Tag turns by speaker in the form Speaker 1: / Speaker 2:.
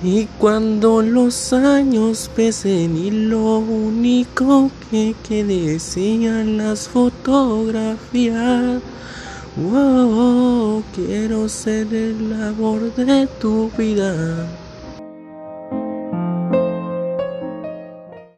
Speaker 1: Y cuando los años pesen y lo único que quede sean las fotografías. Wow, quiero ser el labor de tu vida.